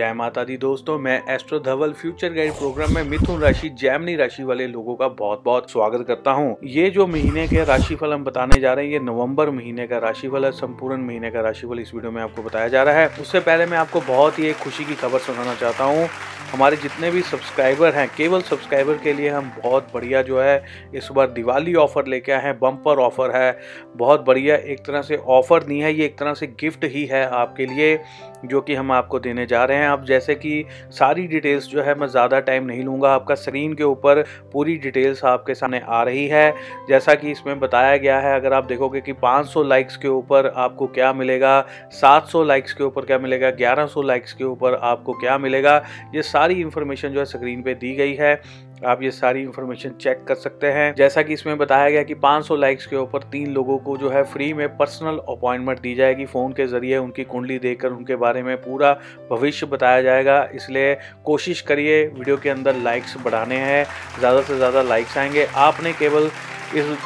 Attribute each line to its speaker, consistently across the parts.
Speaker 1: जय माता दी। दोस्तों, मैं astro Dhaval future guide program में मिथुन राशि, जैमनी राशि वाले लोगों का बहुत बहुत स्वागत करता हूँ। ये जो महीने के राशिफल हम बताने जा रहे हैं, ये नवंबर महीने का राशिफल है, संपूर्ण महीने का राशिफल इस वीडियो में आपको बताया जा रहा है। उससे पहले मैं आपको बहुत ही एक खुशी की खबर सुनाना चाहता हूँ। हमारे जितने भी सब्सक्राइबर हैं, केवल सब्सक्राइबर के लिए हम बहुत बढ़िया जो है, इस बार दिवाली ऑफ़र लेके आए हैं बम्पर ऑफ़र है। बहुत बढ़िया एक तरह से ऑफ़र नहीं है, ये एक तरह से गिफ्ट ही है आपके लिए। जो कि हम आपको देने जा रहे हैं। अब जैसे कि सारी डिटेल्स जो है, मैं ज़्यादा टाइम नहीं लूँगा। आपका स्क्रीन के ऊपर पूरी डिटेल्स आपके सामने आ रही है। जैसा कि इसमें बताया गया है, अगर आप देखोगे कि 500 लाइक्स के ऊपर आपको क्या मिलेगा 700 लाइक्स के ऊपर क्या मिलेगा 1100 लाइक्स के ऊपर आपको क्या मिलेगा, ये सारी इन्फॉर्मेशन जो है स्क्रीन पे दी गई है। आप ये सारी इन्फॉर्मेशन चेक कर सकते हैं। जैसा कि इसमें बताया गया कि 500 लाइक्स के ऊपर तीन लोगों को जो है फ्री में पर्सनल अपॉइंटमेंट दी जाएगी। फ़ोन के ज़रिए उनकी कुंडली देकर उनके बारे में पूरा भविष्य बताया जाएगा। इसलिए कोशिश करिए, वीडियो के अंदर लाइक्स बढ़ाने हैं। ज़्यादा से ज़्यादा लाइक्स आएँगे। आपने केवल इस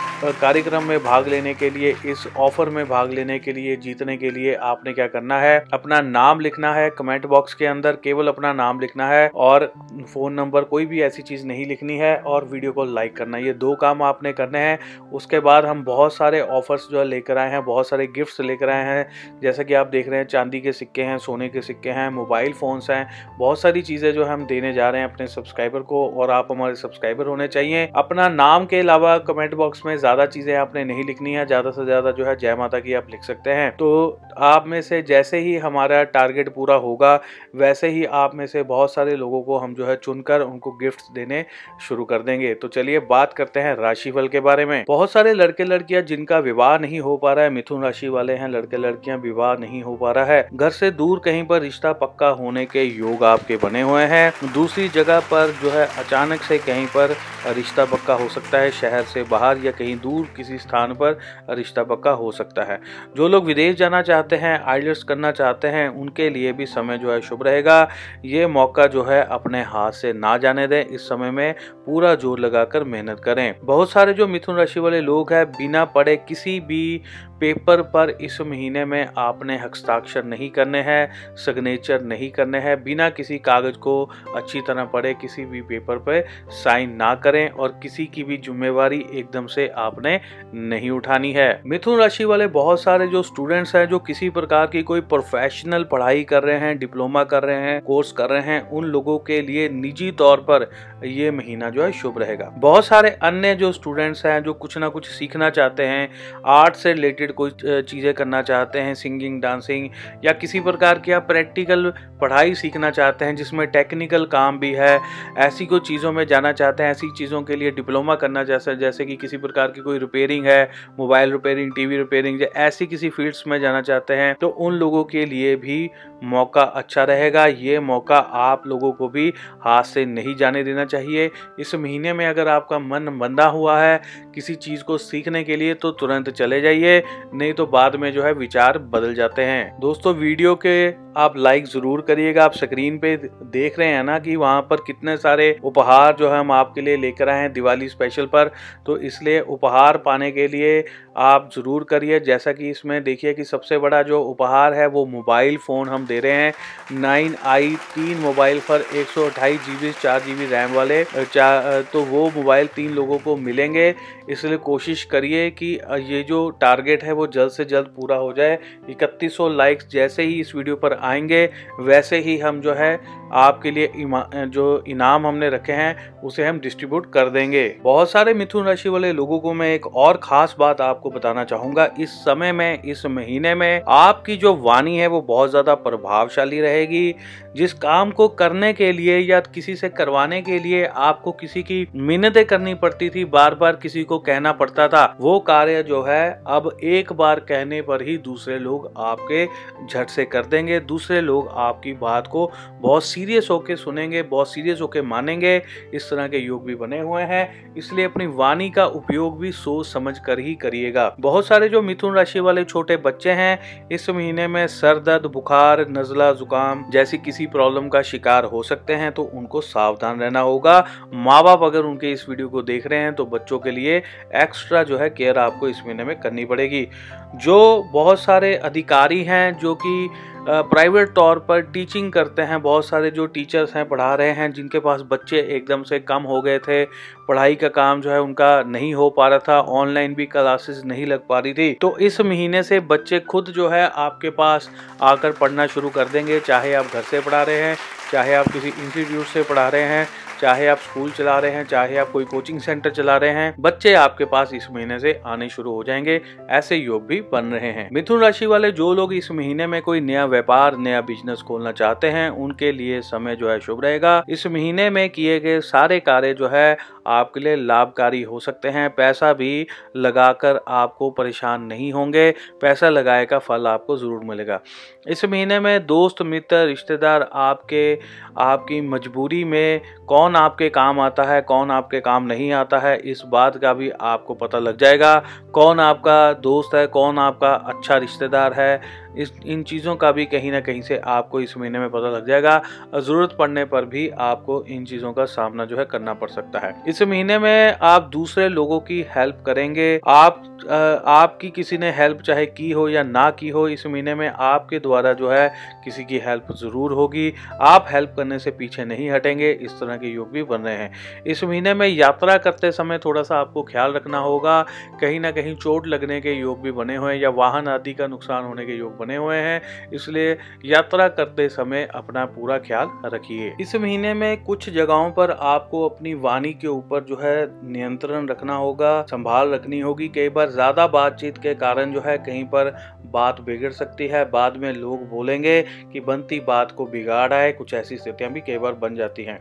Speaker 1: कार्यक्रम में भाग लेने के लिए, इस ऑफ़र में भाग लेने के लिए, जीतने के लिए आपने क्या करना है? अपना नाम लिखना है, कमेंट बॉक्स के अंदर केवल अपना नाम लिखना है और फ़ोन नंबर कोई भी ऐसी चीज़ नहीं लिखनी है और वीडियो को लाइक करना। ये दो काम आपने करने हैं। उसके बाद हम बहुत सारे ऑफर्स जो है लेकर आए हैं, बहुत सारे गिफ्ट्स लेकर आए हैं। जैसा कि आप देख रहे हैं, चांदी के सिक्के हैं, सोने के सिक्के हैं, मोबाइल फ़ोन्स हैं, बहुत सारी चीज़ें जो हम देने जा रहे हैं अपने सब्सक्राइबर को और आप हमारे सब्सक्राइबर होने चाहिए। अपना नाम के अलावा कमेंट कमेंट बॉक्स में ज़्यादा चीज़ें आपने नहीं लिखनी है, ज़्यादा से ज़्यादा जो है जय माता की आप लिख सकते हैं। तो आप में से जैसे ही हमारा टारगेट पूरा होगा, वैसे ही आप में से बहुत सारे लोगों को हम जो है चुनकर उनको गिफ्ट देने शुरू कर देंगे। तो चलिए बात करते हैं राशिफल के बारे में। बहुत सारे लड़के लड़कियाँ जिनका विवाह नहीं हो पा रहा है, मिथुन राशि वाले हैं लड़के लड़कियाँ विवाह नहीं हो पा रहा है। घर से दूर कहीं पर रिश्ता पक्का होने के योग आपके बने हुए हैं। दूसरी जगह पर जो है अचानक से कहीं पर रिश्ता पक्का हो सकता है, शहर से बाहर बाहर या कहीं दूर किसी स्थान पर रिश्ता पक्का हो सकता है। जो लोग विदेश जाना चाहते हैं आइलर्स करना चाहते हैं, उनके लिए भी समय जो है शुभ रहेगा। ये मौका जो है अपने हाथ से ना जाने दें। इस समय में पूरा ज़ोर लगाकर मेहनत करें। बहुत सारे जो मिथुन राशि वाले लोग हैं, बिना पढ़े किसी भी पेपर पर इस महीने में आपने हस्ताक्षर नहीं करने हैं सिग्नेचर नहीं करने हैं, बिना किसी कागज़ को अच्छी तरह पढ़े, किसी भी पेपर पर साइन ना करें और किसी की भी जिम्मेवारी एकदम से आपने नहीं उठानी है। मिथुन राशि वाले बहुत सारे जो स्टूडेंट्स हैं, जो किसी प्रकार की कोई प्रोफेशनल पढ़ाई कर रहे हैं डिप्लोमा कर रहे हैं कोर्स कर रहे हैं, उन लोगों के लिए निजी तौर पर ये महीना जो है शुभ रहेगा। बहुत सारे अन्य जो स्टूडेंट्स हैं, जो कुछ ना कुछ सीखना चाहते हैं आर्ट से रिलेटेड कोई चीज़ें करना चाहते हैं, सिंगिंग, डांसिंग या किसी प्रकार की आप प्रैक्टिकल पढ़ाई सीखना चाहते हैं, जिसमें टेक्निकल काम भी है, ऐसी कोई चीज़ों में जाना चाहते हैं, ऐसी चीज़ों के लिए डिप्लोमा करना जैसे जैसे कि किसी प्रकार की कोई रिपेयरिंग है, मोबाइल रिपेयरिंग, टीवी रिपेयरिंग ऐसी किसी फील्ड्स में जाना चाहते हैं तो उन लोगों के लिए भी मौका अच्छा रहेगा। ये मौका आप लोगों को भी हाथ से नहीं जाने देना चाहिए। इस महीने में अगर आपका मन बंधा हुआ है किसी चीज़ को सीखने के लिए तो तुरंत चले जाइए, नहीं तो बाद में जो है विचार बदल जाते हैं। दोस्तों, वीडियो के आप लाइक ज़रूर करिएगा। आप स्क्रीन पे देख रहे हैं ना कि वहाँ पर कितने सारे उपहार जो है हम आपके लिए लेकर आए हैं दिवाली स्पेशल पर। तो इसलिए उपहार पाने के लिए आप ज़रूर करिए। जैसा कि इसमें देखिए कि सबसे बड़ा जो उपहार है वो मोबाइल फ़ोन हम दे रहे हैं। नाइन आई तीन मोबाइल पर एक सौ अट्ठाईस जी बी चार जी बी रैम वाले तो वो मोबाइल तीन लोगों को मिलेंगे। इसलिए कोशिश करिए कि ये जो टारगेट है वो जल्द से जल्द पूरा हो जाए। इकतीस लाइक्स जैसे ही इस वीडियो पर आएँगे, वैसे ही हम जो है आपके लिए जो इनाम हमने रखे हैं, उसे हम डिस्ट्रीब्यूट कर देंगे। बहुत सारे मिथुन राशि वाले लोगों को मैं एक और खास बात आपको बताना चाहूँगा। इस समय में, इस महीने में आपकी जो वाणी है वो बहुत ज़्यादा प्रभावशाली रहेगी। जिस काम को करने के लिए या किसी से करवाने के लिए आपको किसी की मिन्नतें करनी पड़ती थी बार बार किसी को कहना पड़ता था। वो कार्य जो है, अब एक बार कहने पर ही दूसरे लोग आपके झट से कर देंगे। दूसरे लोग आपकी बात को बहुत सीरियस होके सुनेंगे, बहुत सीरियस होके मानेंगे। इस तरह के योग भी बने हुए हैं। इसलिए अपनी वाणी का उपयोग भी सोच समझ कर ही करिएगा। बहुत सारे जो मिथुन राशि वाले छोटे बच्चे हैं, इस महीने में सर दर्द, बुखार, नजला, जुकाम जैसी किसी प्रॉब्लम का शिकार हो सकते हैं तो उनको सावधान रहना होगा। माँ बाप अगर उनके इस वीडियो को देख रहे हैं तो बच्चों के लिए एक्स्ट्रा जो है केयर आपको इस महीने में करनी पड़ेगी। जो बहुत सारे अधिकारी हैं, जो कि प्राइवेट तौर पर टीचिंग करते हैं, बहुत सारे जो टीचर्स हैं, पढ़ा रहे हैं, जिनके पास बच्चे एकदम से कम हो गए थे, पढ़ाई का काम जो है उनका नहीं हो पा रहा था ऑनलाइन भी क्लासेस नहीं लग पा रही थी तो इस महीने से बच्चे खुद जो है आपके पास आकर पढ़ना शुरू कर देंगे, चाहे आप घर से पढ़ा रहे हैं, चाहे आप किसी इंस्टीट्यूट से पढ़ा रहे हैं। चाहे आप स्कूल चला रहे हैं, चाहे आप कोई कोचिंग सेंटर चला रहे हैं, बच्चे आपके पास इस महीने से आने शुरू हो जाएँगे, ऐसे योग भी बन रहे हैं। मिथुन राशि वाले जो लोग इस महीने में कोई नया व्यापार, नया बिज़नेस खोलना चाहते हैं, उनके लिए समय जो है शुभ रहेगा। इस महीने में किए गए सारे कार्य जो है आपके लिए लाभकारी हो सकते हैं। पैसा भी लगाकर आपको परेशान नहीं होंगे। पैसा लगाए का फल आपको ज़रूर मिलेगा। इस महीने में दोस्त, मित्र, रिश्तेदार आपके, आपकी मजबूरी में कौन आपके काम आता है, कौन आपके काम नहीं आता है, इस बात का भी आपको पता लग जाएगा। कौन आपका दोस्त है, कौन आपका अच्छा रिश्तेदार है इस, इन चीज़ों का भी कहीं ना कहीं से आपको इस महीने में पता लग जाएगा। ज़रूरत पड़ने पर भी आपको इन चीज़ों का सामना जो है करना पड़ सकता है। इस महीने में आप दूसरे लोगों की हेल्प करेंगे। आप आपकी किसी ने हेल्प चाहे की हो या ना की हो, इस महीने में आपके द्वारा जो है किसी की हेल्प ज़रूर होगी। आप हेल्प करने से पीछे नहीं हटेंगे। इस तरह के योग भी बन रहे हैं। इस महीने में यात्रा करते समय थोड़ा सा आपको ख्याल रखना होगा। कहीं ना कहीं चोट लगने के योग भी बने हुए हैं या वाहन आदि का नुकसान होने के योग बने हुए हैं, इसलिए यात्रा करते समय अपना पूरा ख्याल रखिए। इस महीने में कुछ जगहों पर आपको अपनी वाणी के ऊपर जो है नियंत्रण रखना होगा, संभाल रखनी होगी। कई बार ज़्यादा बातचीत के कारण जो है कहीं पर बात बिगड़ सकती है। बाद में लोग बोलेंगे कि बनती बात को बिगाड़ा है कुछ ऐसी स्थितियाँ भी कई बार बन जाती हैं।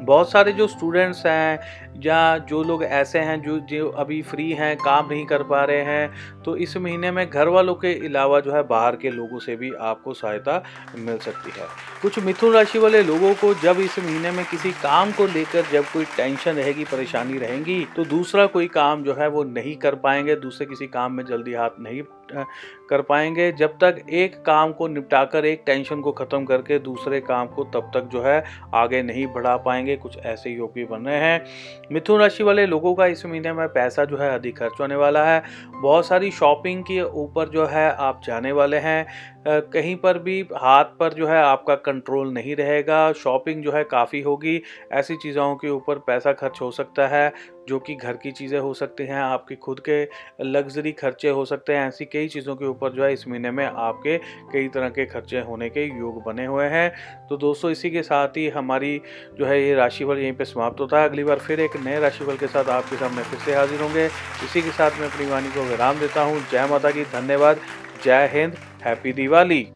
Speaker 1: बहुत सारे जो स्टूडेंट्स हैं या जो लोग ऐसे हैं जो जो अभी फ्री हैं, काम नहीं कर पा रहे हैं तो इस महीने में घर वालों के अलावा जो है बाहर के लोगों से भी आपको सहायता मिल सकती है। कुछ मिथुन राशि वाले लोगों को जब इस महीने में किसी काम को लेकर जब कोई टेंशन रहेगी, परेशानी रहेगी तो दूसरा कोई काम जो है वो नहीं कर पाएँगे, दूसरे किसी काम में जल्दी हाथ नहीं कर पाएँगे जब तक एक काम को निपटाकर एक टेंशन को ख़त्म करके दूसरे काम को तब तक जो है आगे नहीं बढ़ा पाएँगे। कुछ ऐसे योग भी बन रहे हैं। मिथुन राशि वाले लोगों का इस महीने में पैसा जो है अधिक खर्च होने वाला है। बहुत सारी शॉपिंग के ऊपर जो है आप जाने वाले हैं। कहीं पर भी हाथ पर जो है आपका कंट्रोल नहीं रहेगा। शॉपिंग जो है काफ़ी होगी। ऐसी चीज़ों के ऊपर पैसा खर्च हो सकता है। जो कि घर की चीज़ें हो सकती हैं, आपके खुद के लग्जरी खर्चे हो सकते हैं, ऐसी कई चीज़ों के ऊपर जो है इस महीने में आपके कई तरह के खर्चे होने के योग बने हुए हैं। तो दोस्तों, इसी के साथ ही हमारी जो है ये राशिफल यहीं पर समाप्त होता है। अगली बार फिर एक नए राशिफल के साथ आपके सामने फिर से हाजिर होंगे। इसी के साथ मैं अपनी वाणी को विराम देता हूँ। जय माता की धन्यवाद। जय हिंद, हैप्पी दिवाली।